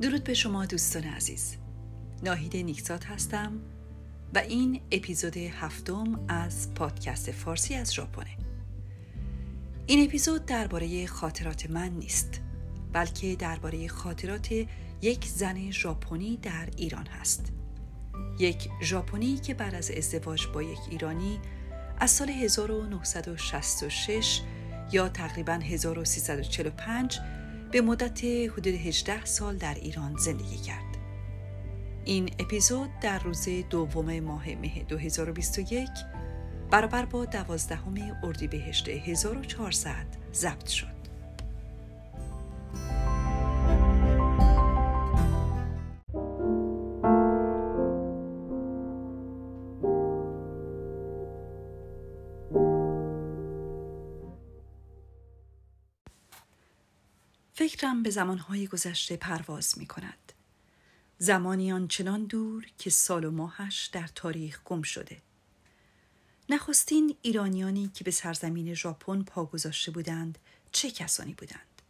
درود به شما دوستان عزیز. ناهید نیکزاد هستم و این اپیزود هفتم از پادکست فارسی از ژاپنه. این اپیزود درباره خاطرات من نیست بلکه درباره خاطرات یک زن ژاپنی در ایران هست. یک ژاپنی که بعد از ازدواج با یک ایرانی از سال 1966 یا تقریبا 1345 به مدت حدود 18 سال در ایران زندگی کرد. این اپیزود در روز دوم ماه مه 2021 برابر با دوازدهم اردیبهشت 1400 ضبط شد. فکرم به زمانهای گذشته پرواز می کند. زمانی آنچنان دور که سال و ماهش در تاریخ گم شده. نخستین ایرانیانی که به سرزمین ژاپن پا گذاشته بودند چه کسانی بودند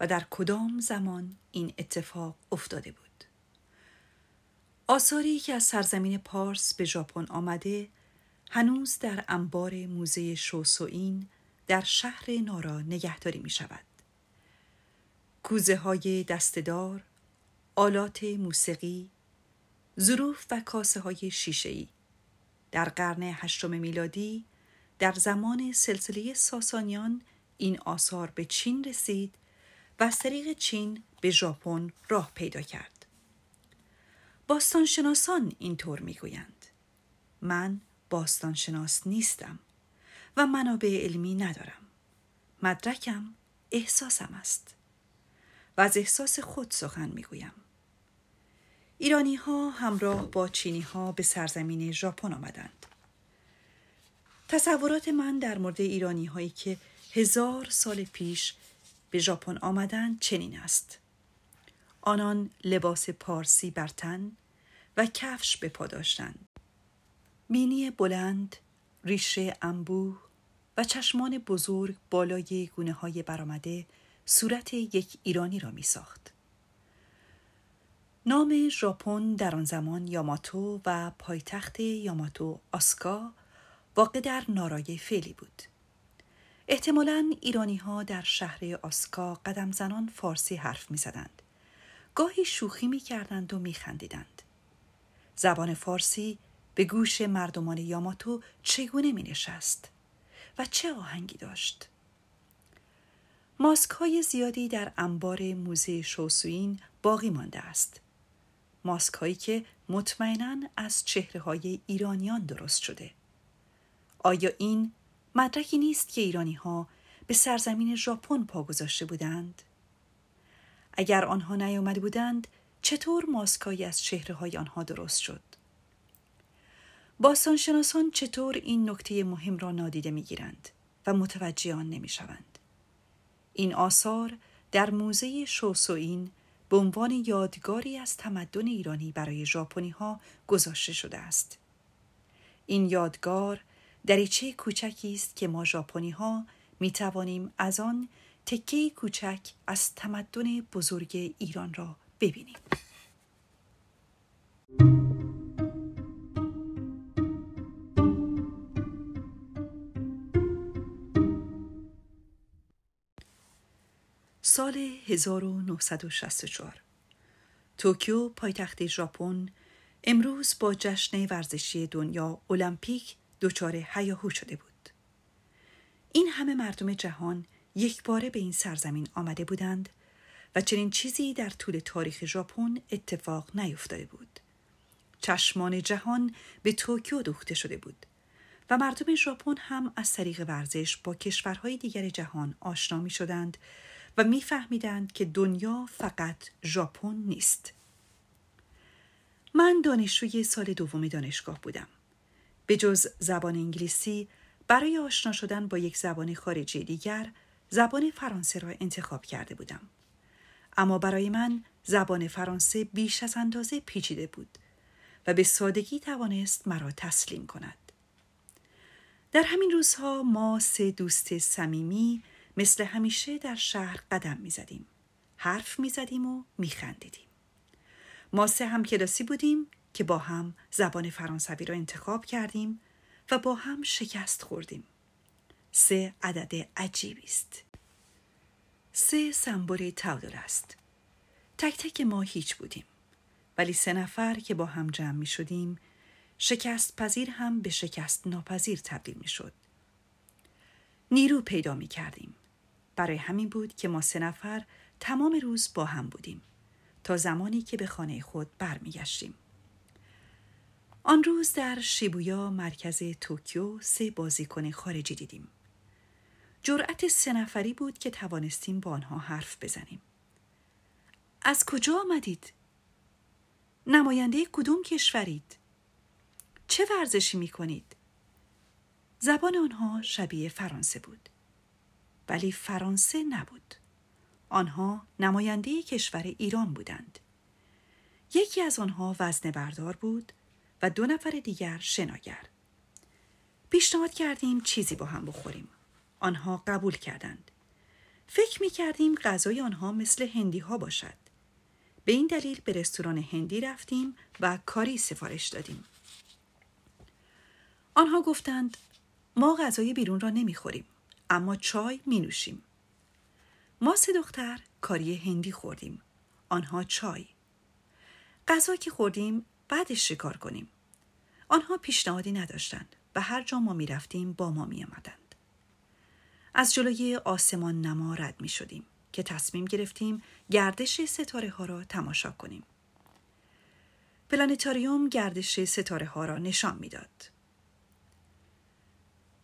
و در کدام زمان این اتفاق افتاده بود آثاری که از سرزمین پارس به ژاپن آمده هنوز در انبار موزه شوسوین در شهر نارا نگهداری می شود کوزه های دستدار، آلات موسیقی، ظروف و کاسه های شیشه‌ای در قرن هشتم میلادی در زمان سلسله ساسانیان این آثار به چین رسید و از طریق چین به ژاپن راه پیدا کرد. باستانشناسان اینطور می‌گویند. من باستانشناس نیستم و منابع علمی ندارم. مدرکم احساسم است. و از احساس خود سخن می‌گویم. ایرانی ها همراه با چینی ها به سرزمین ژاپن آمدند. تصورات من در مورد ایرانی هایی که هزار سال پیش به ژاپن آمدند چنین است. آنان لباس پارسی بر تن و کفش به پا داشتند. بینی بلند، ریشه انبوه و چشمان بزرگ بالای گونه های برآمده صورت یک ایرانی را می ساخت. نام ژاپن در آن زمان یاماتو و پایتخت یاماتو آسکا واقع در نارای فعلی بود. احتمالا ایرانی ها در شهر آسکا قدم زنان فارسی حرف می زدند. گاهی شوخی می کردند و می خندیدند. زبان فارسی به گوش مردمان یاماتو چگونه می نشست و چه آهنگی داشت؟ ماسک های زیادی در انبار موزه شوسوین باقی مانده است. ماسک هایی که مطمئنا از چهره های ایرانیان درست شده. آیا این مدرکی نیست که ایرانی ها به سرزمین ژاپن پا گذاشته بودند؟ اگر آنها نیامده بودند چطور ماسکایی از چهره های آنها درست شد؟ باستانشناسان چطور این نکته مهم را نادیده می‌گیرند و متوجه آن نمی‌شوند؟ این آثار در موزه شوسوین به عنوان یادگاری از تمدن ایرانی برای ژاپنی ها گذاشته شده است. این یادگار دریچه کوچکی است که ما ژاپنی ها می توانیم از آن تکه کوچک از تمدن بزرگ ایران را ببینیم. سال 1964 توکیو پایتخت ژاپن امروز با جشن ورزشی دنیا المپیک دچار هیاهو شده بود. این همه مردم جهان یک باره به این سرزمین آمده بودند و چنین چیزی در طول تاریخ ژاپن اتفاق نیفتاده بود. چشمان جهان به توکیو دوخته شده بود و مردم ژاپن هم از طریق ورزش با کشورهای دیگر جهان آشنا می شدند و میفهمیدند که دنیا فقط ژاپن نیست. من دانشجوی سال دوم دانشگاه بودم. به جز زبان انگلیسی برای آشنا شدن با یک زبان خارجی دیگر زبان فرانسه را انتخاب کرده بودم. اما برای من زبان فرانسه بیش از اندازه پیچیده بود و به سادگی توانست مرا تسلیم کند. در همین روزها ما سه دوست صمیمی مثل همیشه در شهر قدم می زدیم. حرف می زدیم و می خندیدیم. ما سه هم کلاسی بودیم که با هم زبان فرانسوی را انتخاب کردیم و با هم شکست خوردیم. سه عدد عجیبی است. سه سمبل تعادل است. تک تک ما هیچ بودیم. ولی سه نفر که با هم جمع می شدیم شکست پذیر هم به شکست ناپذیر تبدیل می شد. نیرو پیدا می کردیم. برای همین بود که ما سه نفر تمام روز با هم بودیم تا زمانی که به خانه خود برمیگشتیم. آن روز در شیبویا مرکز توکیو سه بازیکن خارجی دیدیم. جرأت سه نفری بود که توانستیم با آنها حرف بزنیم. از کجا آمدید؟ نماینده کدوم کشورید؟ چه ورزشی می کنید؟ زبان آنها شبیه فرانسه بود. ولی فرانسه نبود. آنها نماینده کشور ایران بودند. یکی از آنها وزن بردار بود و دو نفر دیگر شناگر. پیشنهاد کردیم چیزی با هم بخوریم. آنها قبول کردند. فکر می کردیم غذای آنها مثل هندی ها باشد. به این دلیل به رستوران هندی رفتیم و کاری سفارش دادیم. آنها گفتند ما غذای بیرون را نمی‌خوریم اما چای می نوشیم. ما سه دختر کاری هندی خوردیم. آنها چای. غذا که خوردیم بعدش شکار کنیم. آنها پیشنهادی نداشتند و هر جا ما می رفتیم با ما می آمدند. از جلوی آسمان نما رد می شدیم که تصمیم گرفتیم گردش ستاره ها را تماشا کنیم. پلانتاریوم گردش ستاره ها را نشان می‌داد.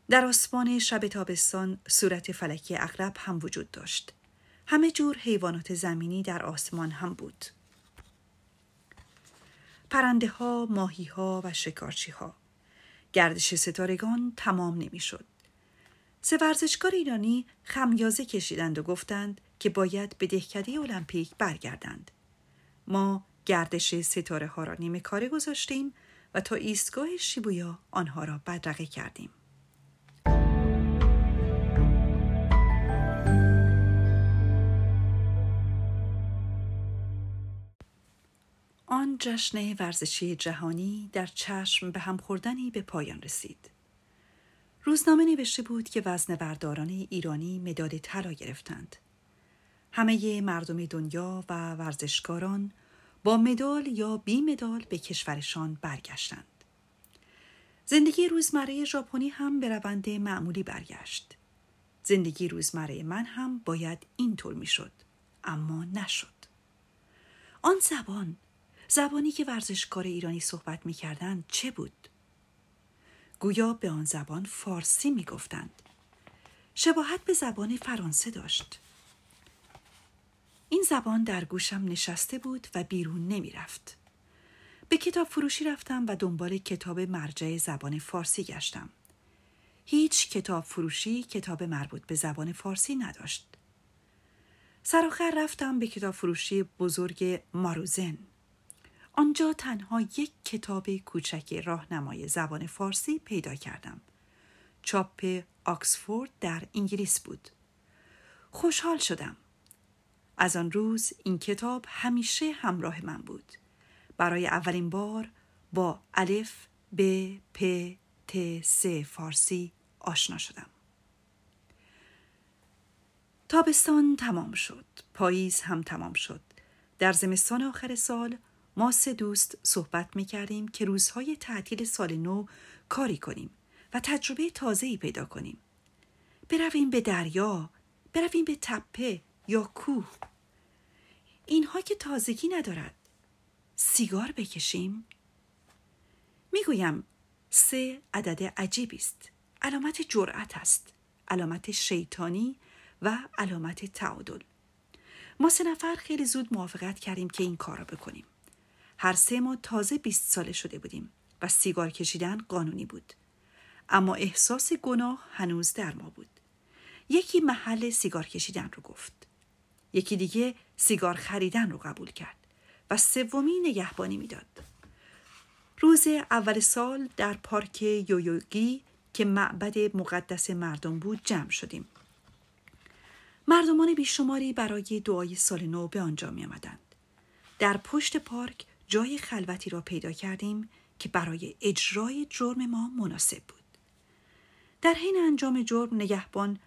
در آسمان شب تابستان صورت فلکی اغرب هم وجود داشت. همه جور حیوانات زمینی در آسمان هم بود. پرنده ها، ماهی ها و شکارچی ها. گردش ستارگان تمام نمی شد. سه ورزشکار ایرانی خمیازه کشیدند و گفتند که باید به دهکده المپیک برگردند. ما گردش ستاره ها را نیمه کاره گذاشتیم و تا ایستگاه شیبویا آنها را بدرقه کردیم. آن جشن ورزشی جهانی در چشم به هم خوردنی به پایان رسید. روزنامه نوشته بود که وزن برداران ایرانی مداد طلا گرفتند. همه مردم دنیا و ورزشکاران با مدال یا بی مدال به کشورشان برگشتند. زندگی روزمره ژاپنی هم به روند معمولی برگشت. زندگی روزمره من هم باید اینطور می‌شد اما نشد. آن زبان زبانی که ورزشکار ایرانی صحبت می کردن چه بود؟ گویا به آن زبان فارسی می گفتند. شباهت به زبان فرانسه داشت. این زبان در گوشم نشسته بود و بیرون نمی رفت. به کتاب فروشی رفتم و دنبال کتاب مرجع زبان فارسی گشتم. هیچ کتاب فروشی کتاب مربوط به زبان فارسی نداشت. سرآخر رفتم به کتاب فروشی بزرگ ماروزن. آنجا تنها یک کتاب کوچک راهنمای زبان فارسی پیدا کردم. چاپ آکسفورد در انگلیس بود. خوشحال شدم. از آن روز این کتاب همیشه همراه من بود. برای اولین بار با الف ب پ ت س فارسی آشنا شدم. تابستان تمام شد. پاییز هم تمام شد. در زمستان آخر سال ما سه دوست صحبت می کردیم که روزهای تعطیل سال نو کاری کنیم و تجربه تازه‌ای پیدا کنیم. برویم به دریا، برویم به تپه یا کوه. اینها که تازگی ندارد. سیگار بکشیم؟ می‌گویم سه عدد عجیبی است. علامت جرأت است. علامت شیطانی و علامت تعادل. ما سه نفر خیلی زود موافقت کردیم که این کار را بکنیم. هر سه ما تازه 20 ساله شده بودیم و سیگار کشیدن قانونی بود. اما احساس گناه هنوز در ما بود. یکی محل سیگار کشیدن رو گفت. یکی دیگه سیگار خریدن رو قبول کرد و سومی نگهبانی می‌داد. روز اول سال در پارک یویوگی که معبد مقدس مردم بود جمع شدیم. مردمان بیشماری برای دعای سال نو به آنجا می آمدند. در پشت پارک جای خلوتی را پیدا کردیم که برای اجرای جرم ما مناسب بود. در حین انجام جرم نگهبان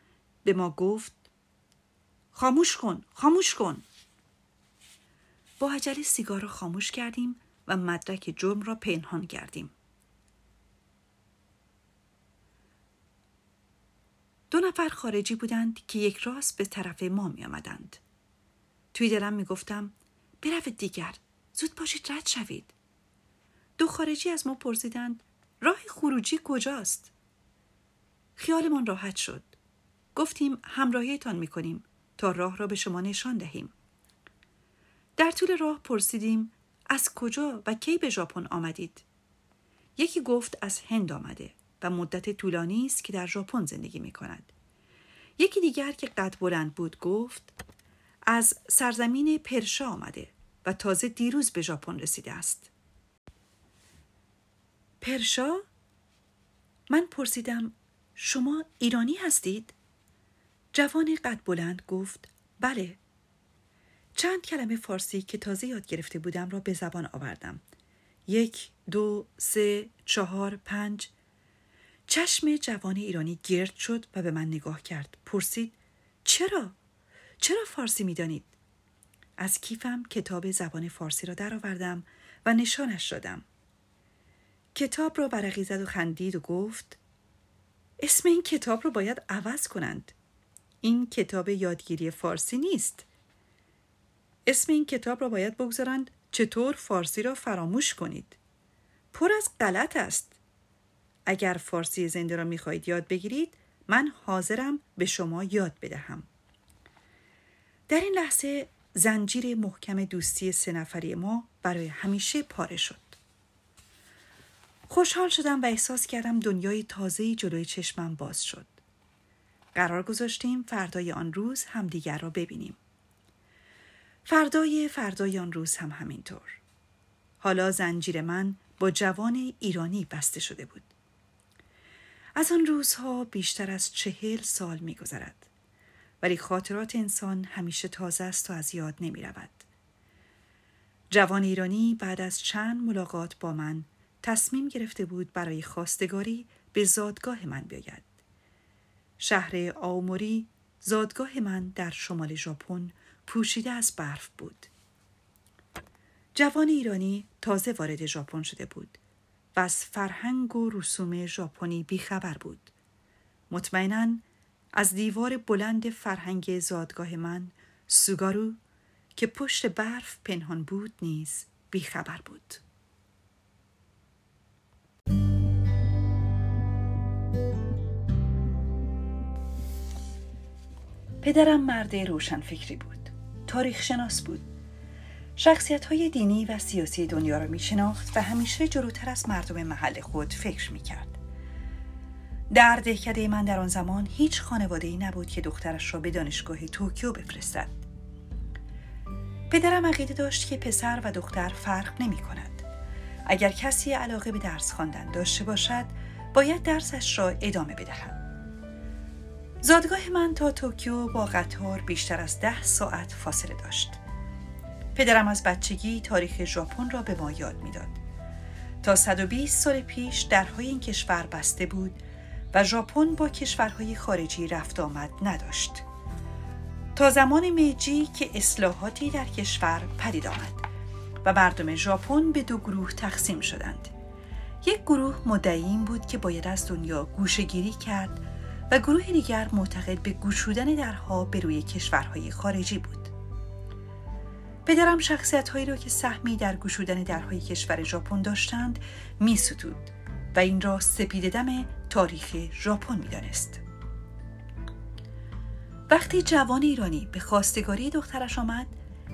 به ما گفت خاموش کن خاموش کن با عجله سیگار را خاموش کردیم و مدرک جرم را پنهان کردیم دو نفر خارجی بودند که یک راست به طرف ما می آمدند. توی دلم می گفتم دیگر زود باشید رد شوید. دو خارجی از ما پرسیدند راه خروجی کجاست؟ خیالمان راحت شد. گفتیم همراهیتان می کنیم تا راه را به شما نشان دهیم. در طول راه پرسیدیم از کجا و کی به ژاپن آمدید؟ یکی گفت از هند آمده و مدت طولانی است که در ژاپن زندگی می کند. یکی دیگر که قد بلند بود گفت از سرزمین پرشا آمده و تازه دیروز به ژاپن رسیده است. پرشا؟ من پرسیدم شما ایرانی هستید؟ جوان قد بلند گفت بله چند کلمه فارسی که تازه یاد گرفته بودم را به زبان آوردم یک دو سه چهار پنج چشم جوان ایرانی گرد شد و به من نگاه کرد پرسید چرا چرا فارسی می‌دانید از کیفم کتاب زبان فارسی را درآوردم و نشانش دادم. کتاب را برقی زد و خندید و گفت اسم این کتاب را باید عوض کنند. این کتاب یادگیری فارسی نیست. اسم این کتاب را باید بگذارند چطور فارسی را فراموش کنید. پر از غلط است. اگر فارسی زنده را می‌خواهید یاد بگیرید من حاضرم به شما یاد بدهم. در این لحظه زنجیر محکم دوستی سه نفری ما برای همیشه پاره شد. خوشحال شدم و احساس کردم دنیای تازه‌ای جلوی چشمم باز شد. قرار گذاشتیم فردای آن روز همدیگر را ببینیم. فردای فردای آن روز هم همینطور. حالا زنجیر من با جوان ایرانی بسته شده بود. از آن روزها بیشتر از چهل سال می گذرد. ولی خاطرات انسان همیشه تازه است و از یاد نمی رود. جوان ایرانی بعد از چند ملاقات با من تصمیم گرفته بود برای خواستگاری به زادگاه من بیاید. شهر آوموری زادگاه من در شمال ژاپن پوشیده از برف بود. جوان ایرانی تازه وارد ژاپن شده بود و از فرهنگ و رسوم ژاپنی بیخبر بود. مطمئنا از دیوار بلند فرهنگ زادگاه من سوگارو که پشت برف پنهان بود نیز بیخبر بود. پدرم مرد روشنفکری بود. تاریخ شناس بود. شخصیت های دینی و سیاسی دنیا را می شناخت و همیشه جلوتر از مردم محل خود فکر می کرد. در دهکده من در آن زمان هیچ خانواده ای نبود که دخترش را به دانشگاه توکیو بفرستد. پدرم عقیده داشت که پسر و دختر فرق نمی کند. اگر کسی علاقه به درس خواندن داشته باشد، باید درسش را ادامه بدهد. زادگاه من تا توکیو با قطار بیشتر از ده ساعت فاصله داشت. پدرم از بچگی تاریخ ژاپن را به ما یاد می‌داد. تا 120 سال پیش درهای این کشور بسته بود و ژاپن با کشورهای خارجی رفت آمد نداشت. تا زمان میجی که اصلاحاتی در کشور پدید آمد و مردم ژاپن به دو گروه تقسیم شدند. یک گروه مدعی این بود که باید از دنیا گوشگیری کرد و گروه دیگر معتقد به گشودن درها به روی کشورهای خارجی بود. پدرم شخصیت هایی را که سهمی در گشودن درهای کشور ژاپن داشتند می ستود و این را سپید دم تاریخ ژاپن می دانست. وقتی جوان ایرانی به خواستگاری دخترش آمد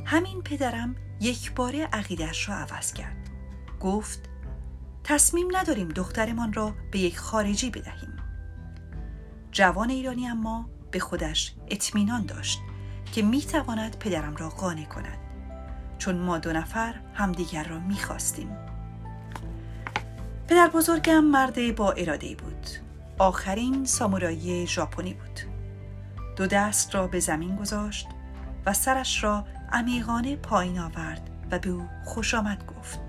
همین پدرم یک بار عقیدش را عوض کرد گفت تصمیم نداریم دخترمان را به یک خارجی بدهیم جوان ایرانی اما به خودش اطمینان داشت که می تواند پدرم را قانع کند چون ما دو نفر همدیگر را می خواستیم. پدر بزرگم مرد با اراده بود. آخرین سامورایی ژاپنی بود. دو دست را به زمین گذاشت و سرش را عمیقانه پایین آورد و به او خوش آمد گفت.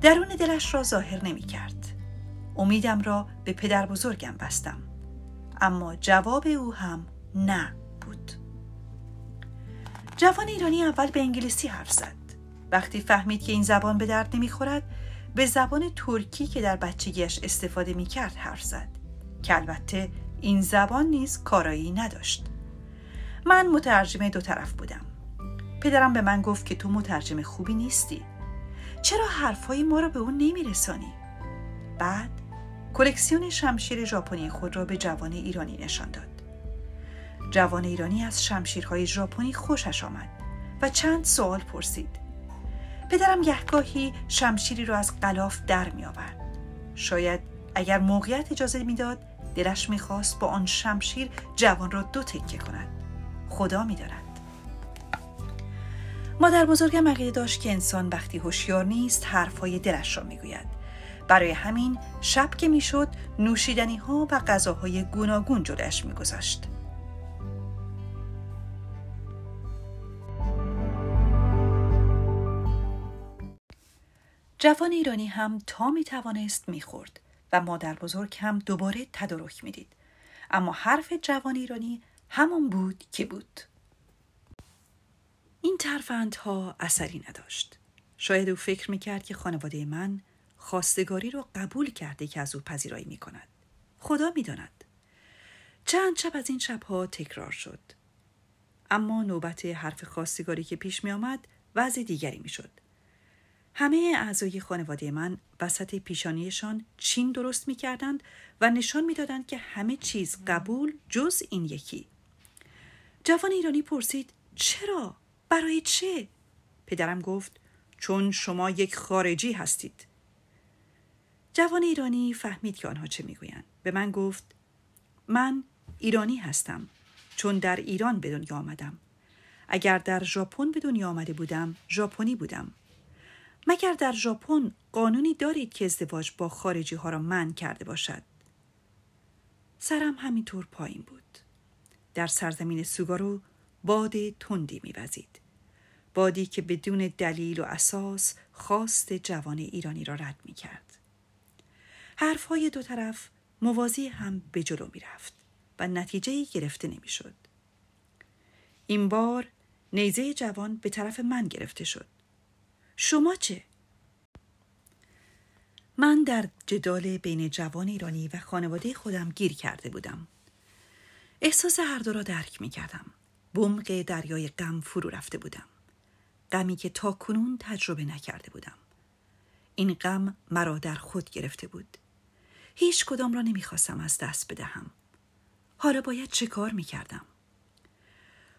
درون دلش را ظاهر نمی کرد. امیدم را به پدر بزرگم بستم. اما جواب او هم نه بود. جوان ایرانی اول به انگلیسی حرف زد. وقتی فهمید که این زبان به درد نمی‌خورد به زبان ترکی که در بچگیش استفاده می کرد حرف زد. که البته این زبان نیز کارایی نداشت. من مترجم دو طرف بودم. پدرم به من گفت که تو مترجم خوبی نیستی. چرا حرفهای ما را به اون نمیرسانی؟ بعد کلکسیون شمشیر ژاپنی خود را به جوان ایرانی نشان داد. جوان ایرانی از شمشیرهای ژاپنی خوشش آمد و چند سوال پرسید. پدرم گهگاهی شمشیری را از قلاف در می آورد. شاید اگر موقعیت اجازه می‌داد دلش می‌خواست با آن شمشیر جوان را دو تکه کند. خدا میدارد مادر بزرگم عقیده داشت که انسان وقتی هوشیار نیست حرفهای دلش را می‌گوید. برای همین شب که می‌شد نوشیدنی ها و غذاهای گوناگون جلوش میگذاشت. جوان ایرانی هم تا می توانست می خورد و مادر بزرگ هم دوباره تدارک می دید. اما حرف جوان ایرانی همون بود که بود. این ترفندها اثری نداشت. شاید او فکر می کرد که خانواده من خواستگاری رو قبول کرده که از او پذیرایی می کند. خدا می داند. چند شب از این شبها تکرار شد. اما نوبت حرف خواستگاری که پیش می آمد وضع دیگری می شد. همه اعضای خانواده من وسط پیشانیشان چین درست می کردند و نشان می دادند که همه چیز قبول جز این یکی. جوان ایرانی پرسید چرا؟ برای چه؟ پدرم گفت چون شما یک خارجی هستید. جوان ایرانی فهمید که آنها چه می‌گویند. به من گفت من ایرانی هستم چون در ایران به دنیا آمدم. اگر در ژاپن به دنیا آمده بودم ژاپنی بودم. مگر در ژاپن قانونی دارید که ازدواج با خارجی ها را من کرده باشد؟ سرم همینطور پایین بود. در سرزمین سوگارو باد تندی میوزید. بادی که بدون دلیل و اساس خواست جوان ایرانی را رد می کرد. حرفهای دو طرف موازی هم به جلو می رفت و نتیجه گرفته نمی شد. این بار نیزه جوان به طرف من گرفته شد. شما چه؟ من در جدال بین جوان ایرانی و خانواده خودم گیر کرده بودم. احساس هر دو را درک می کردم. بمق دریای غم فرو رفته بودم. غمی که تا کنون تجربه نکرده بودم. این غم مرا در خود گرفته بود. هیچ کدام را نمی‌خواستم از دست بدهم. حالا باید چه کار می کردم؟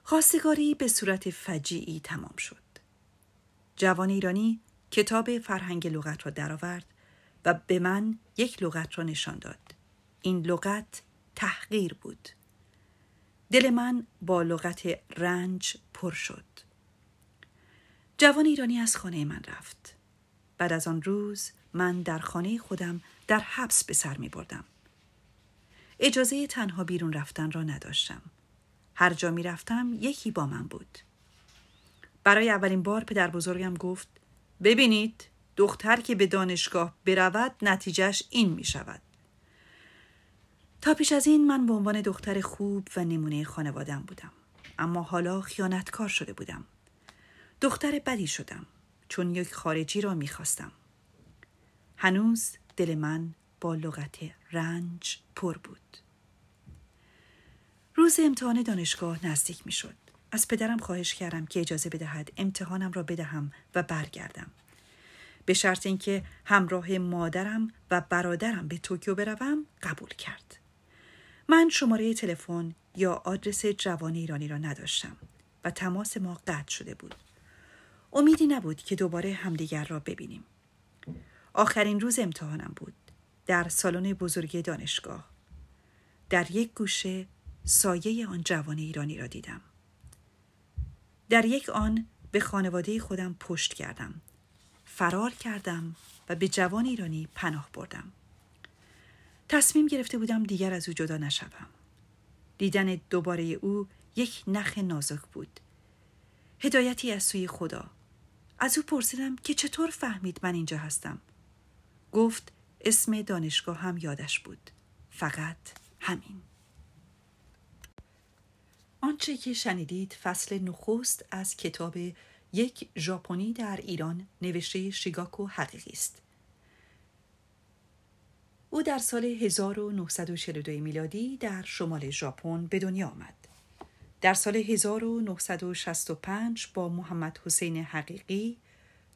خواستگاری به صورت فجیعی تمام شد. جوان ایرانی کتاب فرهنگ لغت را درآورد و به من یک لغت را نشان داد. این لغت تحقیر بود. دل من با لغت رنج پر شد. جوان ایرانی از خانه من رفت. بعد از آن روز من در خانه خودم در حبس به سر می بردم. اجازه تنها بیرون رفتن را نداشتم. هر جا می رفتم یکی با من بود. برای اولین بار پدر بزرگم گفت ببینید دختر که به دانشگاه برود نتیجهش این می شود. تا پیش از این من به عنوان دختر خوب و نمونه خانوادم بودم. اما حالا خیانتکار شده بودم. دختر بدی شدم چون یک خارجی را می‌خواستم. هنوز دل من با لغت رنج پر بود. روز امتحان دانشگاه نزدیک می شد. از پدرم خواهش کردم که اجازه بدهد امتحانم را بدهم و برگردم. به شرط اینکه همراه مادرم و برادرم به توکیو بروم قبول کرد. من شماره تلفن یا آدرس جوان ایرانی را نداشتم و تماس ما قطع شده بود. امیدی نبود که دوباره همدیگر را ببینیم. آخرین روز امتحانم بود. در سالن بزرگ دانشگاه. در یک گوشه سایه آن جوان ایرانی را دیدم. در یک آن به خانواده خودم پشت کردم. فرار کردم و به جوان ایرانی پناه بردم. تصمیم گرفته بودم دیگر از او جدا نشوم. دیدن دوباره او یک نخ نازک بود هدایتی از سوی خدا از او پرسیدم که چطور فهمید من اینجا هستم گفت اسم دانشگاه هم یادش بود فقط همین آنچه که شنیدید فصل نخست از کتاب یک ژاپنی در ایران نوشته شیگاکو حقیقی است او در سال 1942 میلادی در شمال ژاپن به دنیا آمد در سال 1965 با محمد حسین حقیقی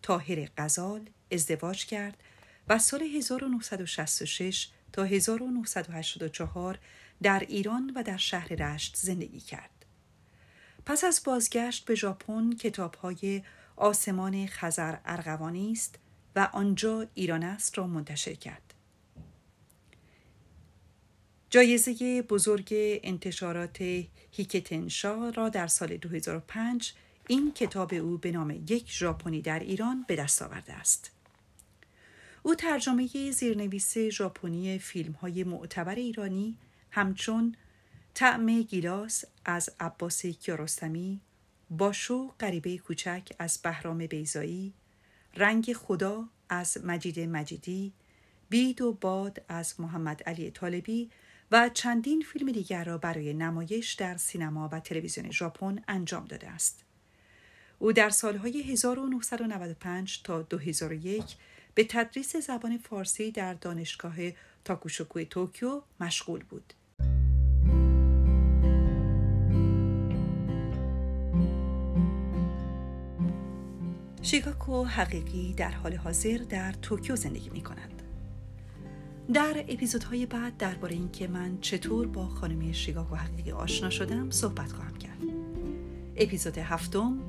تاهر غزال ازدواج کرد و سال 1966 تا 1984 در ایران و در شهر رشت زندگی کرد. پس از بازگشت به ژاپن کتابهای آسمان خزر ارغوانی است و آنجا ایران است را منتشر کرد. جایزه بزرگ انتشارات هیکتنشا را در سال 2005 این کتاب او به نام یک ژاپنی در ایران به دست آورده است. او ترجمه زیرنویس ژاپنی فیلم های معتبر ایرانی همچون طعم گیلاس از عباس کیارستمی باشو غریبه کوچک از بهرام بیزایی رنگ خدا از مجید مجیدی بید و باد از محمد علی طالبی و چندین فیلم دیگر را برای نمایش در سینما و تلویزیون ژاپن انجام داده است. او در سالهای 1995 تا 2001 به تدریس زبان فارسی در دانشگاه تاکوشوکوی توکیو مشغول بود. شیگاکو حقیقی در حال حاضر در توکیو زندگی می کند. در اپیزودهای بعد درباره اینکه من چطور با خانم شیگاکو حقیقی آشنا شدم صحبت خواهم کرد. اپیزود هفتم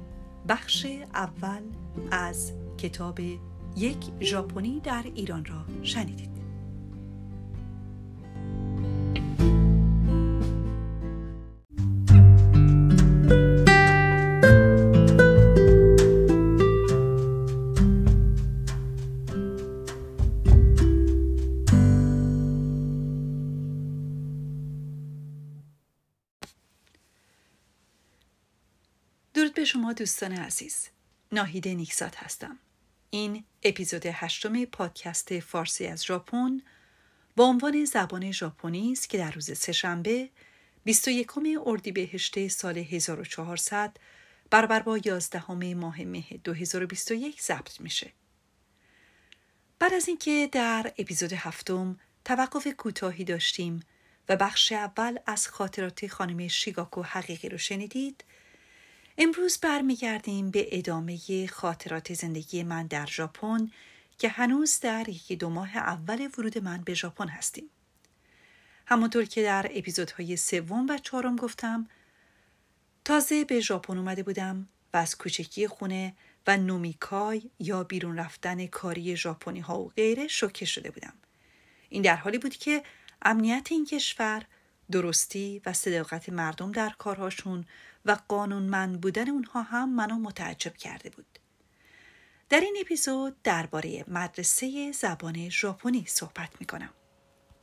بخش اول از کتاب یک ژاپنی در ایران را شنیدید. شما دوستان عزیز ناهید نیکزاد هستم این اپیزود هشتم پادکست فارسی از ژاپن با عنوان زبان ژاپنی است که در روز سهشنبه 21 اردیبهشت سال 1400 برابر با 11 ماه مه 2021 ضبط میشه. بعد از اینکه در اپیزود هفتم توقف کوتاهی داشتیم و بخش اول از خاطرات خانم شیگاکو حقیقی رو شنیدید امروز برمیگردیم به ادامه خاطرات زندگی من در ژاپن که هنوز در یکی دو ماه اول ورود من به ژاپن هستیم. همانطور که در اپیزودهای سوم و چهارم گفتم تازه به ژاپن اومده بودم و از کوچکی خونه و نومیکای یا بیرون رفتن کاری ژاپنی ها و غیره شوکه شده بودم. این در حالی بود که امنیت این کشور درستی و صداقت مردم در کارهاشون و قانونمند بودن اونها هم منو متعجب کرده بود. در این اپیزود درباره مدرسه زبان ژاپنی صحبت می کنم.